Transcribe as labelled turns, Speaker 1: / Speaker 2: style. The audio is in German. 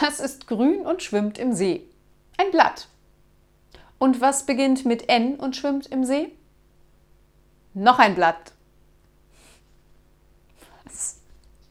Speaker 1: Was ist grün und schwimmt im See? Ein Blatt. Und was beginnt mit N und schwimmt im See? Noch ein Blatt.